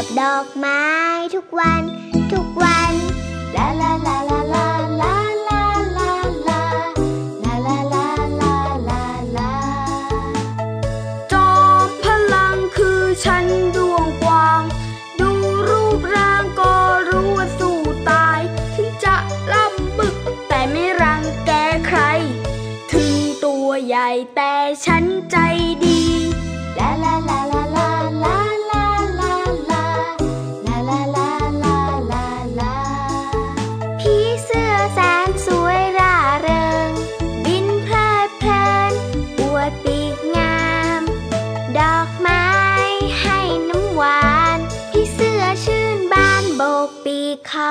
กับดอกไม้ทุกวันทุกวัน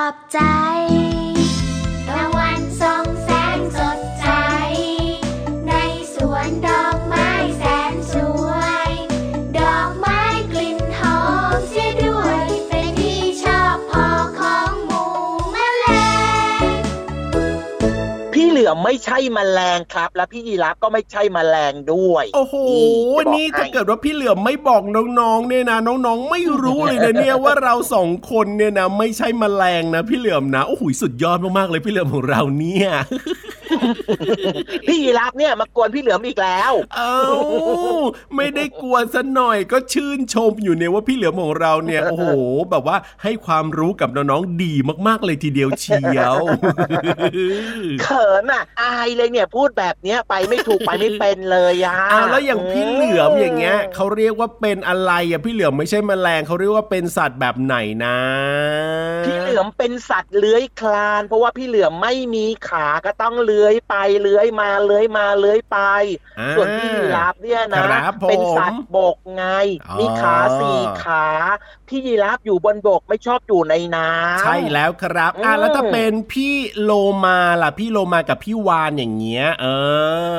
무섭자. ใช่มแมลงครับ และพี่ยีรับก็ไม่ใช่มแมลงด้วย โอ้โหนี่ถ้าเกิดว่าพี่เหลือมไม่บอกน้องๆเนี่ยนะน้องๆไม่รู้เลยนะเนี่ยว่าเราสองคนเนี่ยนะไม่ใช่มแมลงนะ พี่เหลือมนะโอ้โหสุดยอดมากๆเลยพี่เหลือมของเราเนี่ย พี่ยีรับเนี่ยมากวนพี่เหลือมอีกแล้ว เอ้าไม่ได้กวนซะหน่อยก็ชื่นชมอยู่เนี่ยว่าพี่เหลือมของเราเนี่ยโอ้โหแบบว่าให้ความรู้กับน้องๆดีมากๆเลยทีเดียวเชียวเขินอะอายเลยเนี่ยพูดแบบเนี้ยไปไม่ถูกไปไม่เป็นเลยอะอ้าวแล้วอย่างพี่เหลือมอย่างเงี้ยเขาเรียกว่าเป็นอะไรอะพี่เหลือมไม่ใช่แมลงเขาเรียกว่าเป็นสัตว์แบบไหนนะ พี่เหลือมเป็นสัตว์เลื้อยคลาน เพราะว่าพี่เหลือมไม่มีขาก็ต้องเลื้อยไปเลื้อยมาเลื้อยมาเลื้อยไป ส่วนพี่ยีราฟเนี่ยนะ เป็นสัตว์บกไง มีขาสี่ขา พี่ยีราฟอยู่บนบกไม่ชอบอยู่ในน้ำใช่แล้วครับอ่าแล้วถ้าเป็นพี่โลมาล่ะพี่โลมากับพี่วานอย่างเงี้ย เอ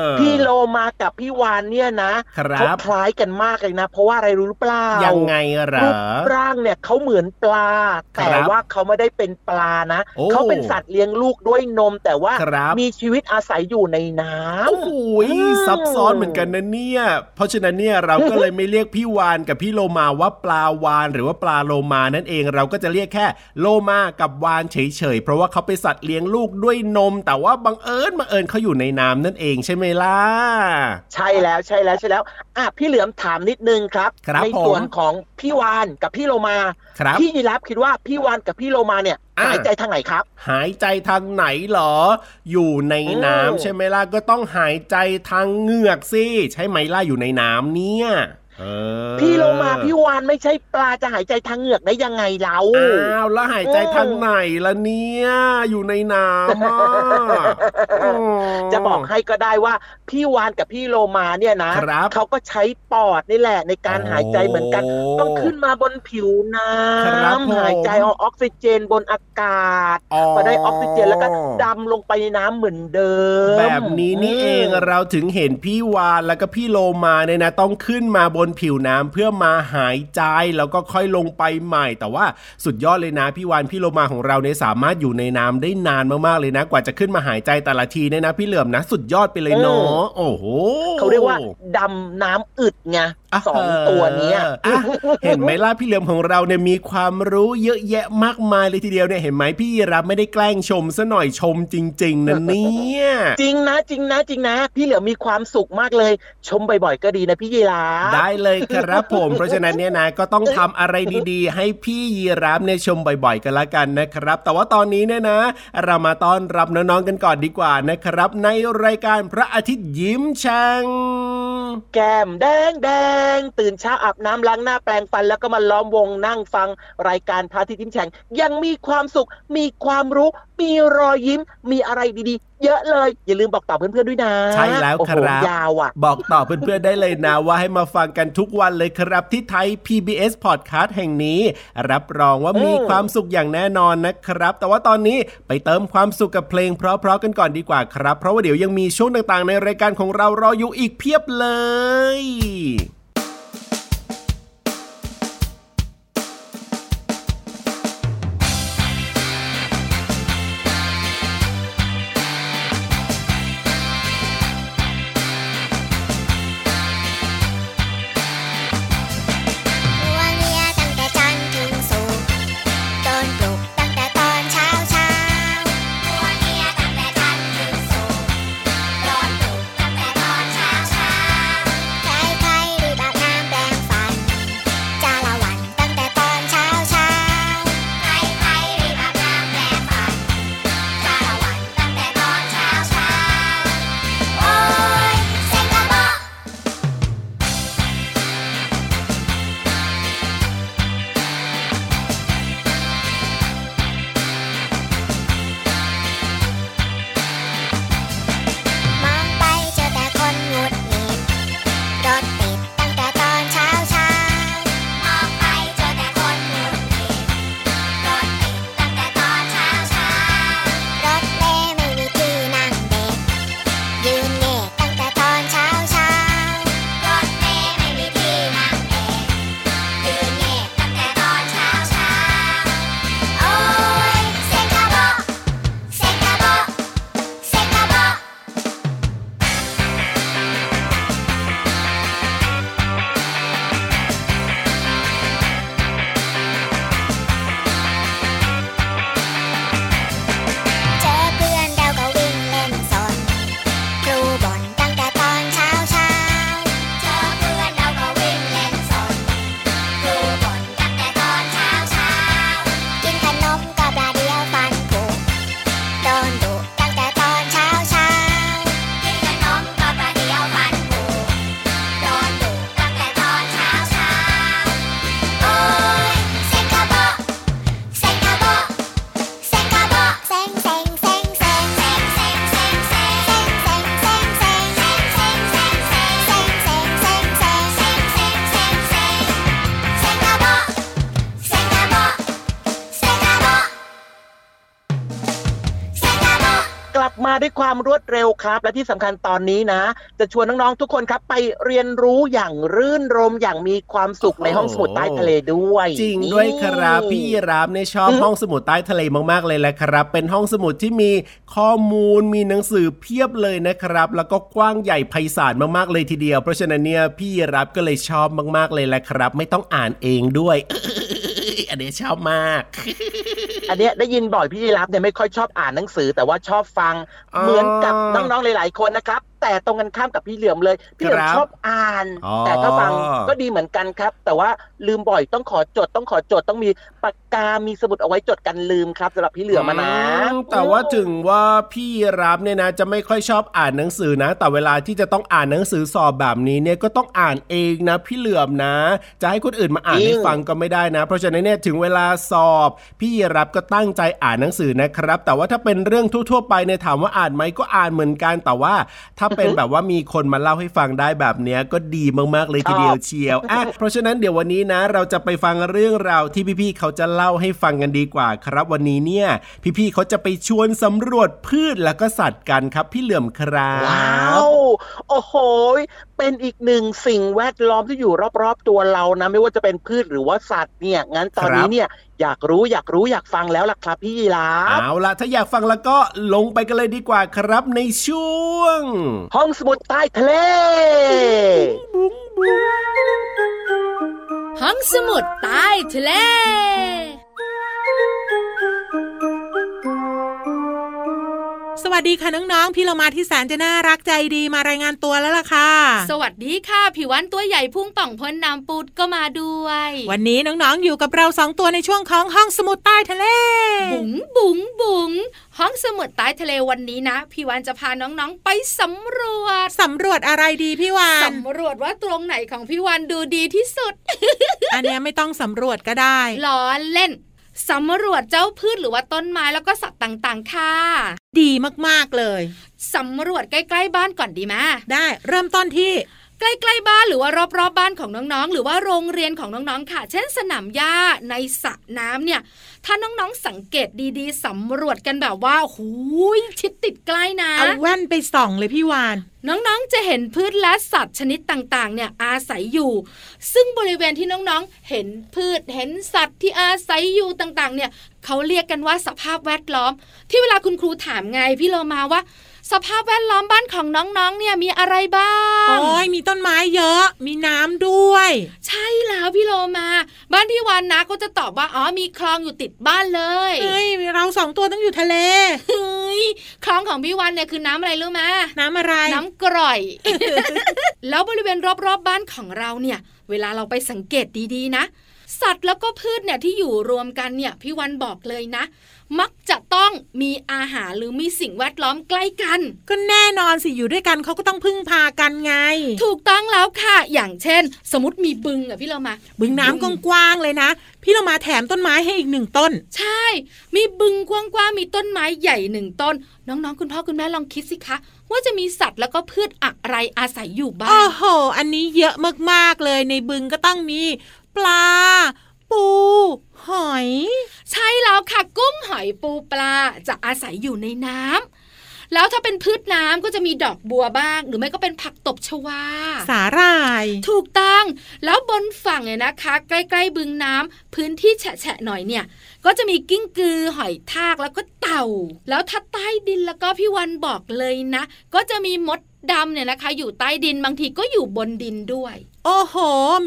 อ พี่โลมากับพี่วานเนี่ยนะเขาคล้ายกันมากเลยนะ เพราะว่าอะไรรู้หรือเปล่ายังไงหรอรูปร่างเนี่ยเขาเหมือนปลา แต่ว่าเขาไม่ได้เป็นปลานะเขาเป็นสัตว์เลี้ยงลูกด้วยนมแต่ว่ามีชีวิตอาศัยอยู่ในน้ำโอ้โหซับซ้อนเหมือนกันนะเนี่ย เพราะฉะนั้นเนี่ยเราก็เลยไม่เรียกพี่วานกับพี่โลมาว่าปลาวานหรือว่าปลาโลมานั่นเองเราก็จะเรียกแค่โลมากับวานเฉยๆเพราะว่าเขาเป็นสัตว์เลี้ยงลูกด้วยนม แต่ว่าบังเอิญบังเอิญเขาอยู่ในน้ำนั่นเองใช่ไหมล่ะใช่แล้วใช่แล้วใช่แล้วอะพี่เหลือมถามนิดนึงครับรบในส่วนของพี่วานกับพี่โลมาพี่ยีรับคิดว่าพี่วานกับพี่โลมาเนี่ย หายใจทางไหนครับ หายใจทางไหนหรอ อยู่ในน้ำใช่ไหมล่ะก็ต้องหายใจทางเหงือกสิใช่ไหมล่ะอยู่ในน้ำเนี่ย พี่โลมาพี่วานไม่ใช่ปลาจะหายใจทางเหงือกได้ยังไงเราอ้าวแล้วหายใจทางไหนล่ะเนี่ยอยู่ในน้ำจะบอกให้ก็ได้ว่าพี่วานกับพี่โลมาเนี่ยนะเขาก็ใช้ปอดนี่แหละในการหายใจเหมือนกัน ต้องขึ้นมาบนผิวน้ำหายใจเอาออกซิเจนบนอากาศพอได้ออกซิเจนแล้วก็ดำลงไปในน้ำเหมือนเดิม แบบนี้นี่เองเราถึงเห็นพี่วานแล้วก็พี่โลมาเนี่ยนะ ต้องขึ้นมาบนผิวน้ำเพื่อมาหายใจแล้วก็ค่อยลงไปใหม่ แต่ว่าสุดยอดเลยนะพี่วานพี่โลมาของเราเนี่ยสามารถอยู่ในน้ำได้นานมากๆเลยนะ กว่าจะขึ้นมาหายใจแต่ละทีเนี่ยนะ พี่เหลื่อมนะ สุดยอดไปเลยเนาะโอ้โหเขาเรียกว่าดำน้ำอึดไง สองตัวเนี้ยเห็นไหมล่ะพี่เหลือมของเราเนี่ยมีความรู้เยอะแยะมากมายเลยทีเดียวเนี่ยเห็นไหมพี่รับไม่ได้แกล้งชมซะหน่อยชมจริง ๆนะเนี่ยจริงนะจริงนะจริงนะ พี่เหลือมมีความสุขมากเลย ชมบ่อยๆก็ดีนะพี่ยีราได้เลยครับผม เพราะฉะนั้นเนี่ยนะก็ต้องทำอะไรดีๆ ให้พี่ยีรับเนี่ยชมบ่อยๆกันละกันนะครับ แต่ว่าตอนนี้เนี่ยนะ เรามาต้อนรับน้องๆกันก่อนดีกว่านะครับ ในรายการพระอาทิตย์ยิ้มช่างแก้มแดงแดงตื่นเช้าอาบน้ำล้างหน้าแปรงฟัน แล้วก็มาล้อมวงนั่งฟังรายการพระอาทิตย์ยิ้มแฉ่งยังมีความสุข มีความรู้ มีรอยยิ้ม มีอะไรดีๆ เยอะเลย อย่าลืมบอกต่อเพื่อนๆด้วยนะ ใช่แล้วครับยาวอะ บอกต่อเพื่อนๆได้เลยนะ ว่าให้มาฟังกันทุกวันเลยครับที่ไทย PBS Podcast แห่งนี้ รับรองว่ามีความสุขอย่างแน่นอนนะครับ แต่ว่าตอนนี้ไปเติมความสุขกับเพลงเพราะๆกันก่อนดีกว่าครับ เพราะว่าเดี๋ยวยังมีช่วงต่างๆ ในรายการของเรารออยู่อีกเพียบเลย ด้วยความรวดเร็วครับ และที่สำคัญตอนนี้นะ จะชวนน้องๆทุกคนครับ ไปเรียนรู้อย่างรื่นรมอย่างมีความสุขในห้องสมุดใต้ทะเลด้วย จริงด้วยครับพี่รามในชอบห้องสมุดใต้ทะเลมากๆเลยแหละครับ เป็นห้องสมุดที่มีข้อมูลมีหนังสือเพียบเลยนะครับ แล้วก็กว้างใหญ่ไพศาลมากๆเลยทีเดียว เพราะฉะนั้นเนี่ยพี่รับก็เลยชอบมากๆเลยแหละครับ ไม่ต้องอ่านเองด้วย อันนี้ชอบมาก อันนี้ได้ยินบ่อยพี่รับเนี่ยไม่ค่อยชอบอ่านหนังสือ แต่ว่าชอบฟังเหมือนกับน้องๆหลาย ๆ คนนะครับ แต่ตรงกันข้ามกับพี่เหลือมเลย พี่เหลือมชอบอ่าน แต่ถ้าฟังก็ดีเหมือนกันครับ แต่ว่าลืมบ่อยต้องขอจดต้องขอจดต้องมีปากกา มีสมุดเอาไว้จดกันลืมครับสำหรับพี่เหลือมนะ แต่ว่าถึงว่าพี่รับเนี่ยนะ จะไม่ค่อยชอบอ่านหนังสือนะ แต่เวลาที่จะต้องอ่านหนังสือสอบแบบนี้เนี่ยก็ต้องอ่านเองนะ พี่เหลือมนะ จะให้คนอื่นมาอ่านให้ฟังก็ไม่ได้นะ เพราะฉะนั้นเนี่ยถึงเวลาสอบ พี่รับก็ตั้งใจอ่านหนังสือนะครับ แต่ว่าถ้าเป็นเรื่องทั่ว ๆ ไปเนี่ยถามว่าอ่านไหมก็อ่านเหมือนกันแต่ว่าถ้าเป็นแบบว่ามีคนมาเล่าให้ฟังได้แบบเนี้ยก็ดีมากๆเลยทีเดียวเชียวอะเพราะฉะนั้นเดี๋ยววันนี้นะ เราจะไปฟังเรื่องราวที่พี่ๆเขาจะเล่าให้ฟังกันดีกว่าครับ วันนี้เนี่ย พี่ๆเขาจะไปชวนสำรวจพืชแล้วก็สัตว์กันครับ พี่เหลื่อมครับว้าวโอ้โหเป็นอีกหนึ่งสิ่งแวดล้อมที่อยู่รอบๆตัวเรานะ ไม่ว่าจะเป็นพืชหรือว่าสัตว์เนี่ยงั้นตอนนี้เนี่ย อยากรู้อยากรู้อยากฟังแล้วล่ะครับพี่ยีราฟเอาล่ะถ้าอยากฟังแล้วก็ลงไปกันเลยดีกว่าครับในช่วง ห้องสมุดใต้ทะเลห้องสมุดใต้ทะเล วัสดีค่ะน้องๆ พี่เรามาที่แสนจะน่ารักใจดีมารายงานตัวแล้วล่ะค่ะ สวัสดีค่ะผิววันตัวใหญ่พุ่งป่องพ้นน้ำปูดก็มาด้วย วันนี้น้องๆ อยู่กับเราสองตัวในช่วงของห้องสมุดใต้ทะเล บุ๋งบุ๋งบุ๋งห้องสมุดใต้ทะเลวันนี้นะ พี่วันจะพาน้องๆ ไปสำรวจ สำรวจอะไรดีพี่วานสำรวจว่าตรงไหนของพี่วันดูดีที่สุด อันนี้ไม่ต้องสำรวจก็ได้ล้อเล่น สำรวจเจ้าพืชหรือว่าต้นไม้แล้วก็สัตว์ต่างๆ ค่ะ ดีมากๆเลย สำรวจใกล้ ๆ บ้านก่อนดีไหมได้ เริ่มต้นที่ ใกล้ๆบ้านหรือว่ารอบๆบบ้านของน้องๆ หรือว่าโรงเรียนของน้องๆค่ะ เช่นสนามหญ้าในสระน้ำเนี่ย ถ้าน้องๆสังเกตดีๆสำรวจกันแบบว่าหูยชิดติดใกล้นะเอาแว่นไปส่องเลยพี่วานน้องๆ จะเห็นพืชและสัตว์ชนิดต่างๆ เนี่ยอาศัยอยู่ ซึ่งบริเวณที่น้องๆ เห็นพืชเห็นสัตว์ที่อาศัยอยู่ต่างๆ เนี่ยเขาเรียกกันว่าสภาพแวดล้อม ที่เวลาคุณครูถามไงพี่เรามาว่า สภาพแวดล้อมบ้านของน้องๆ เนี่ยมีอะไรบ้างโอ้ยมีต้นไม้เยอะ มีน้ำด้วย ใช่แล้วพี่โลมา บ้านพี่วันนะก็จะตอบว่าอ๋อมีคลองอยู่ติดบ้านเลยเฮ้ยเราสองตัวต้องอยู่ทะเลเฮ้ยคลองของพี่วันเนี่ยคือน้ำอะไรรู้ไหมน้ำอะไร น้ำกร่อย แล้วบริเวณรอบๆบบ้านของเราเนี่ย เวลาเราไปสังเกตดีๆนะสัตว์แล้วก็พืชเนี่ยที่อยู่รวมกันเนี่ยพี่วันบอกเลยนะ มักจะต้องมีอาหารหรือมีสิ่งแวดล้อมใกล้กัน ก็แน่นอนสิอยู่ด้วยกันเขาก็ต้องพึ่งพากันไง ถูกต้องแล้วค่ะ อย่างเช่น สมมติมีบึงอะพี่เรามา บึงน้ำกว้างๆเลยนะ พี่เรามาแถมต้นไม้ให้อีกหนึ่งต้น ใช่ มีบึงกว้างๆมีต้นไม้ใหญ่หนึ่งต้น น้องๆ คุณพ่อคุณแม่ลองคิดสิคะว่าจะมีสัตว์แล้วก็พืชอะไรอาศัยอยู่บ้างโอ้โห อันนี้เยอะมากๆเลยในบึงก็ต้องมี ปลา ปู หอย ใช่แล้วค่ะกุ้งหอยปูปลาจะอาศัยอยู่ในน้ำแล้วถ้าเป็นพืชน้ำก็จะมีดอกบัวบ้าง หรือไม่ก็เป็นผักตบชวา สาหร่าย ถูกต้องแล้วบนฝั่งเนี่ยนะคะ ใกล้ๆบึงน้ำพื้นที่แฉะๆหน่อยเนี่ย ก็จะมีกิ้งกือหอยทากแล้วก็เต่า แล้วถ้าใต้ดินแล้วก็พี่วันบอกเลยนะ ก็จะมีมดดำเนี่ยนะคะ อยู่ใต้ดินบางทีก็อยู่บนดินด้วย โอ้โห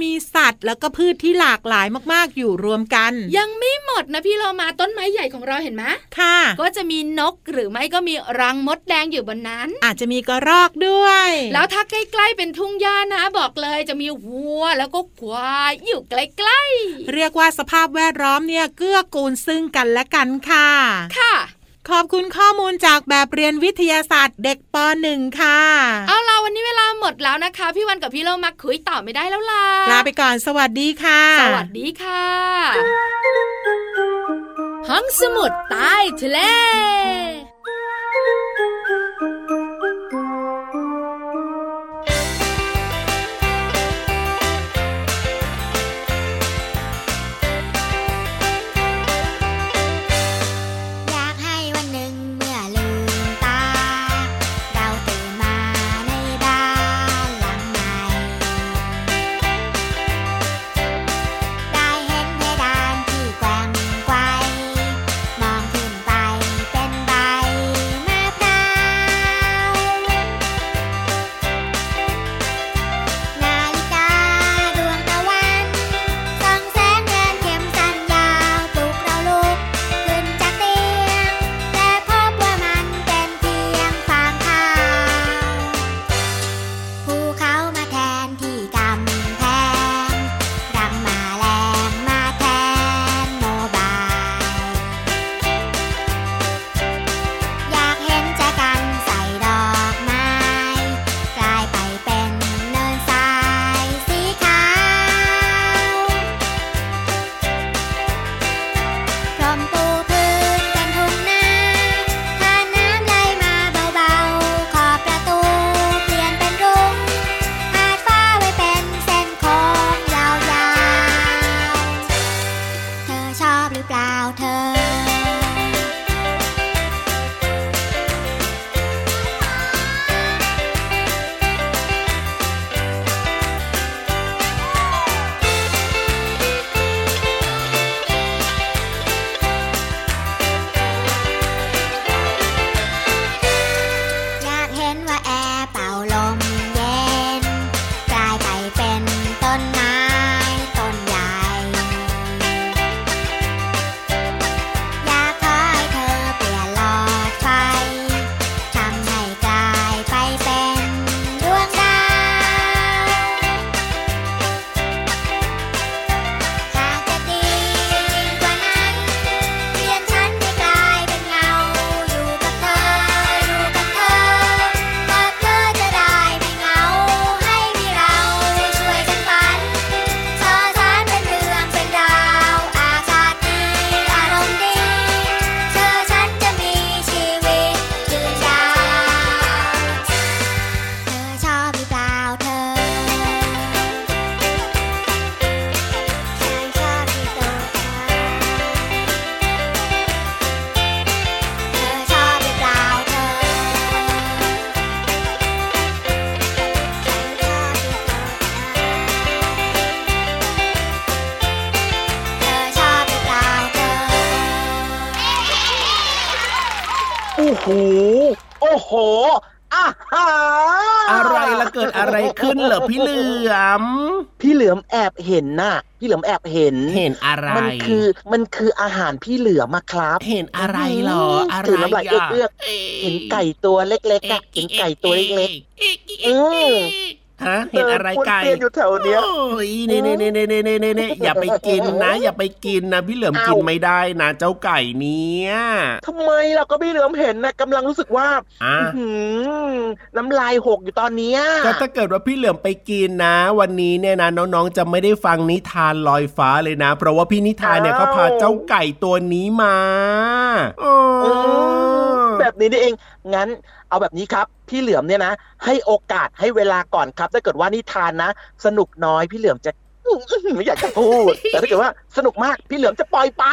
มีสัตว์แล้วก็พืชที่หลากหลายมากๆอยู่รวมกัน ยังไม่หมดนะพี่เรามาต้นไม้ใหญ่ของเราเห็นไหมค่ะ ก็จะมีนกหรือไม่ก็มีรังมดแดงอยู่บนนั้น อาจจะมีกระรอกด้วย แล้วถ้าใกล้ๆเป็นทุ่งหญ้านะบอกเลยจะมีวัวแล้วก็ควายอยู่ใกล้ๆ เรียกว่าสภาพแวดล้อมเนี่ยเกื้อกูลซึ่งกันและกันค่ะ ค่ะ ขอบคุณข้อมูลจากแบบเรียนวิทยาศาสตร์เด็กป .1 ค่ะ เอาล่ะวันนี้เวลาหมดแล้วนะคะ พี่วันกับพี่เรามาคุยต่อไม่ได้แล้วล่ะ ลาไปก่อนสวัสดีค่ะ สวัสดีค่ะห้องสมุดใต้ทะเล โห โอ้โหอาหาอะไรละเกิดอะไรขึ้นเหรอพี่เหลือม พี่เหลือมแอบเห็นน่ะ พี่เหลือมแอบเห็น เห็นอะไร มันคือมันคืออาหารพี่เหลือมาครับ เห็นอะไรหรอ อะไรถือน้ำลายเอือกเห็นไก่ตัวเล็กๆอะเห็นไก่ตัวเล็กๆอือ ฮะเห็นอะไรไก่อยู่แถวเนี้ยโอ้ยเน่เน่เน่เน่เน่เน่เน่อย่าไปกินนะ อย่าไปกินนะ พี่เหลือมกินไม่ได้นะ เจ้าไก่เนี้ยทำไมเราก็พี่เหลือมเห็นนะกำลังรู้สึกว่าน้ำลายหกอยู่ตอนนี้ก็ถ้าเกิดว่าพี่เหลือมไปกินนะ วันนี้เนี่ยนะน้องๆจะไม่ได้ฟังนิทานลอยฟ้าเลยนะ เพราะว่าพี่นิทานเนี่ยเขาพาเจ้าไก่ตัวนี้มา แบบนี้นี่เอง งั้นเอาแบบนี้ครับ พี่เหลือมเนี่ยนะ ให้โอกาสให้เวลาก่อนครับ ถ้าเกิดว่านิทานนะ สนุกน้อยพี่เหลือมจะ ไม่อยากจะพูด แต่ถ้าเกิดว่าสนุกมาก พี่เหลือมจะปล่อยไป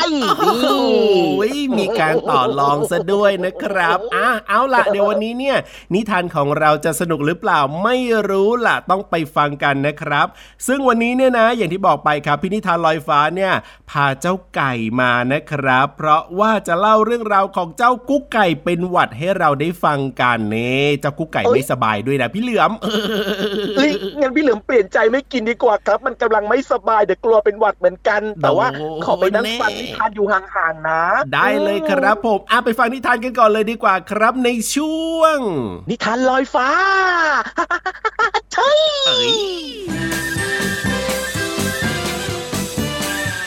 นี่มีการต่อรองซะด้วยนะครับอะเอาล่ะเดี๋ยววันนี้เนี่ย นิทานของเราจะสนุกหรือเปล่าไม่รู้ล่ะ ต้องไปฟังกันนะครับ ซึ่งวันนี้เนี่ยนะ อย่างที่บอกไปครับพี่นิทานลอยฟ้าเนี่ย พาเจ้าไก่มานะครับ เพราะว่าจะเล่าเรื่องราวของเจ้ากุ๊กไก่เป็นหวัดให้เราได้ฟังกันเน่เจ้ากุ๊กไก่ไม่สบายด้วยนะพี่เหลือมเฮ้ยงั้นพี่เหลือมเปลี่ยนใจไม่กินดีกว่าครับ มันกำลังไม่สบายเดี๋ยวกลัวเป็นหวัดเหมือนกัน แต่ว่าขอไปนั่งฟังนิทานอยู่ห่างๆนะ ได้เลยครับผมอะไปฟังนิทานกันก่อนเลยดีกว่าครับในช่วง นิทานลอยฟ้าใช่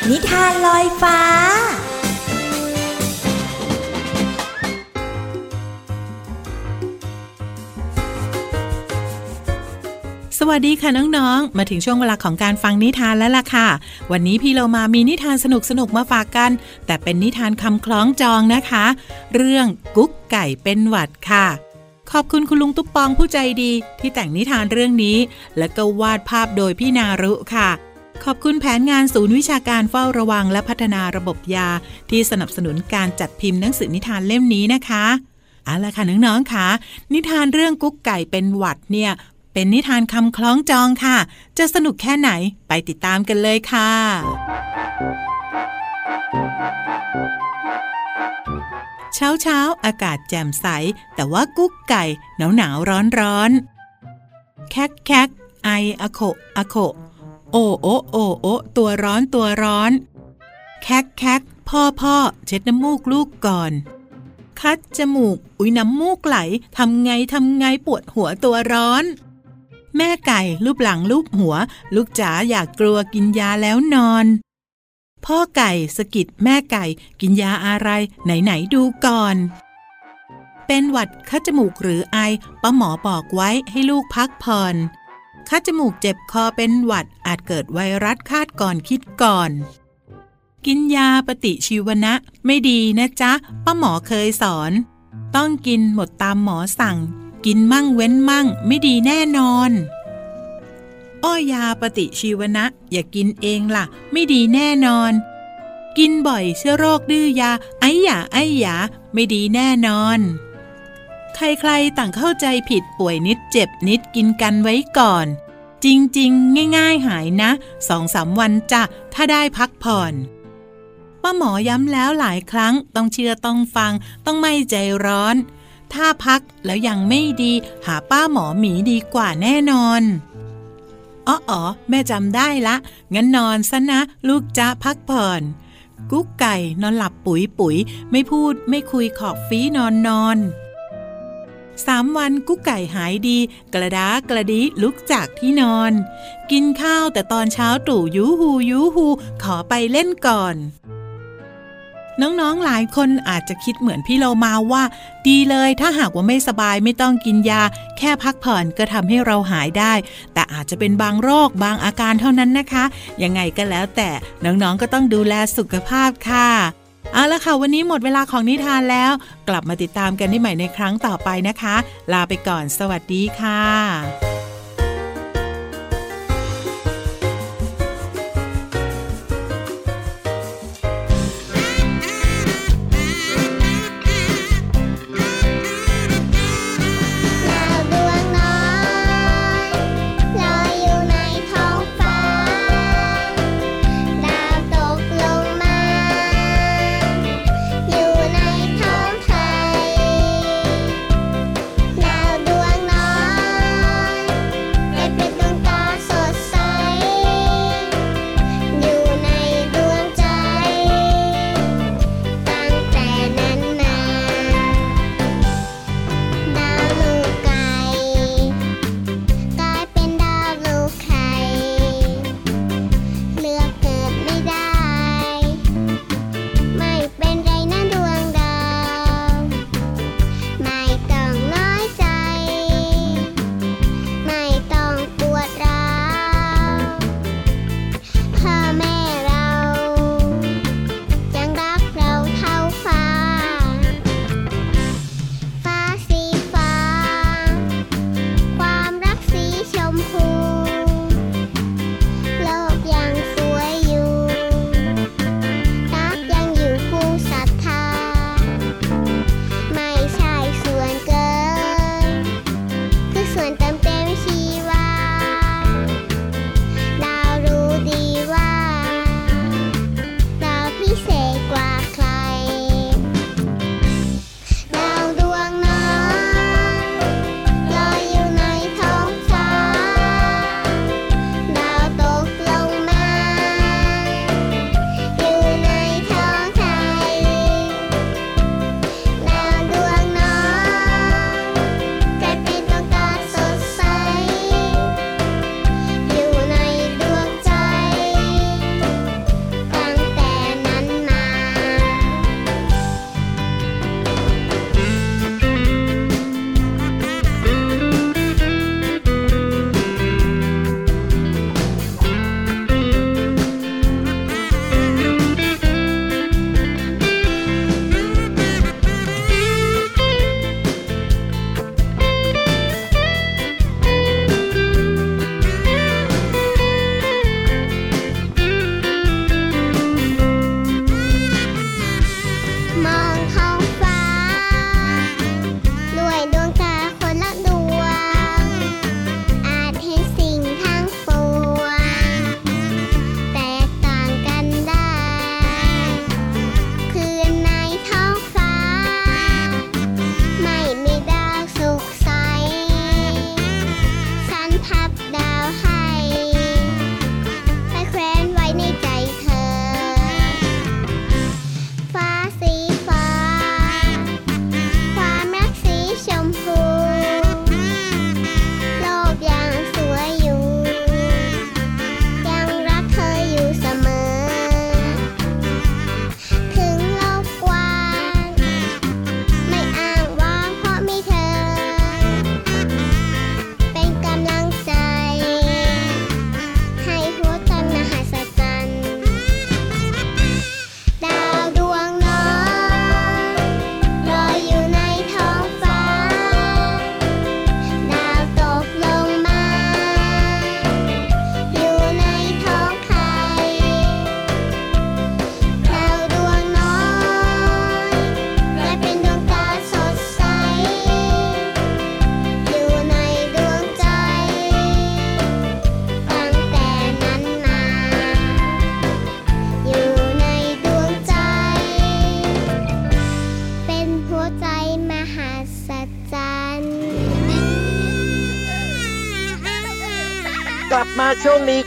นิทานลอยฟ้า วัสดีค่ะน้องๆ มาถึงช่วงเวลาของการฟังนิทานแล้วล่ะค่ะ วันนี้พี่เรามามีนิทานสนุกๆ มาฝากกัน แต่เป็นนิทานคำคล้องจองนะคะ เรื่องกุ๊กไก่เป็นหวัดค่ะ ขอบคุณคุณลุงตุ๊ปปองผู้ใจดีที่แต่งนิทานเรื่องนี้ และก็วาดภาพโดยพี่นารุค่ะ ขอบคุณแผนงานศูนย์วิชาการเฝ้าระวังและพัฒนาระบบยา ที่สนับสนุนการจัดพิมพ์หนังสือนิทานเล่มนี้นะคะเอาละค่ะน้องๆค่ะนิทานเรื่องกุ๊กไก่เป็นหวัดเนี่ย เป็นนิทานคำคล้องจองค่ะ จะสนุกแค่ไหนไปติดตามกันเลยค่ะ เช้าเช้าอากาศแจ่มใส แต่ว่ากุ๊กไก่ หนาวหนาวร้อนร้อนแคกแคกไออะโคอะโคโอโอโอโอตัวร้อนตัวร้อน แคกแคกพ่อพ่อเช็ดน้ำมูกลูกก่อน คัดจมูก อุ้ยน้ำมูกไหลทำไงทำไงปวดหัวตัวร้อน แม่ไก่ลูบหลังลูบหัว ลูกจ๋าอยากกลัวกินยาแล้วนอน พ่อไก่สกิดแม่ไก่กินยาอะไร ไหนๆดูก่อน เป็นหวัดคัดจมูกหรือไอป้าหมอบอกไว้ให้ลูกพักผ่อนคัดจมูกเจ็บคอเป็นหวัดอาจเกิดไวรัสคาดก่อนคิดก่อน กินยาปฏิชีวนะ ไม่ดีนะจ๊ะป้าหมอเคยสอน ต้องกินหมดตามหมอสั่ง กินมั่งเว้นมั่งไม่ดีแน่นอน อ้อยาปฏิชีวนะ อย่ากินเองล่ะ ไม่ดีแน่นอน กินบ่อยเชื้อโรคดื้อยา ไอ้หยาไอ้หยาไม่ดีแน่นอน ใครๆต่างเข้าใจผิดป่วยนิดเจ็บนิดกินกันไว้ก่อน จริงๆ ง่ายๆหายนะสองสามวันจะถ้าได้พักผ่อนป้าหมอย้ำแล้วหลายครั้งต้องเชื่อต้องฟังต้องไม่ใจร้อน ถ้าพักแล้วยังไม่ดีหาป้าหมอหมีดีกว่าแน่นอนอ๋ออแม่จำได้ละ งั้นนอนซะนะ ลูกจะพักผ่อน กุ๊กไก่นอนหลับปุ๋ยปุ๋ย ไม่พูดไม่คุยขอบฟีนอนนอนสามวันกุ๊กไก่หายดี กระดากระดิลุกจากที่นอน กินข้าวแต่ตอนเช้าตู่ยูฮูยูฮูขอไปเล่นก่อน น้องๆหลายคนอาจจะคิดเหมือนพี่เรามาว่า ดีเลยถ้าหากว่าไม่สบายไม่ต้องกินยา แค่พักผ่อนก็ทำให้เราหายได้ แต่อาจจะเป็นบางโรคบางอาการเท่านั้นนะคะ ยังไงก็แล้วแต่น้องๆก็ต้องดูแลสุขภาพค่ะเอาละค่ะ วันนี้หมดเวลาของนิทานแล้ว กลับมาติดตามกันได้ใหม่ในครั้งต่อไปนะคะ ลาไปก่อนสวัสดีค่ะ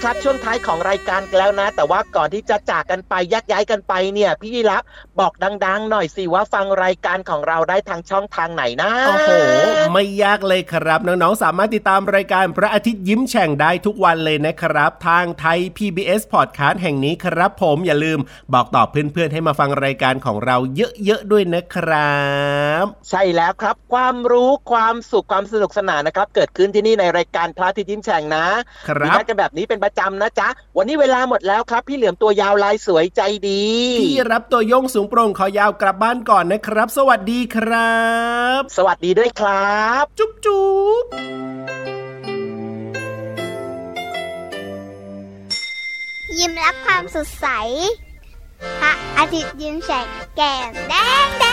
ครับช่วงท้ายของรายการกันแล้วนะ แต่ว่าก่อนที่จะจากกันไปยักย้ายกันไปเนี่ย พี่ยีรับบอกดัง ๆ หน่อยสิว่าฟังรายการของเราได้ทางช่องทางไหนนะโอ้โหไม่ยากเลยครับน้องๆสามารถติดตามรายการพระอาทิตย์ยิ้มแฉ่งได้ทุกวันเลยนะครับ ทางไทย PBS Podcast แห่งนี้ครับ ผมอย่าลืมบอกต่อเพื่อนๆให้มาฟังรายการของเราเยอะๆด้วยนะครับ ใช่แล้วครับ ความรู้ความสุขความสนุกสนานนะครับ เกิดขึ้นที่นี่ในรายการพระอาทิตย์ยิ้มแฉ่งนะครับมีนัดกันแบบนี้เป็นประจำนะจ๊ะ วันนี้เวลาหมดแล้วครับ พี่เหลือมตัวยาวลายสวยใจดี พี่รับตัวโยงสูงโปร่งคอยาวกลับบ้านก่อนนะครับ สวัสดีครับ สวัสดีด้วยครับ จุ๊บจุ๊บยิ้มรับความสดใสพระอาทิตย์ยิ้มแฉกแก้มแดงแด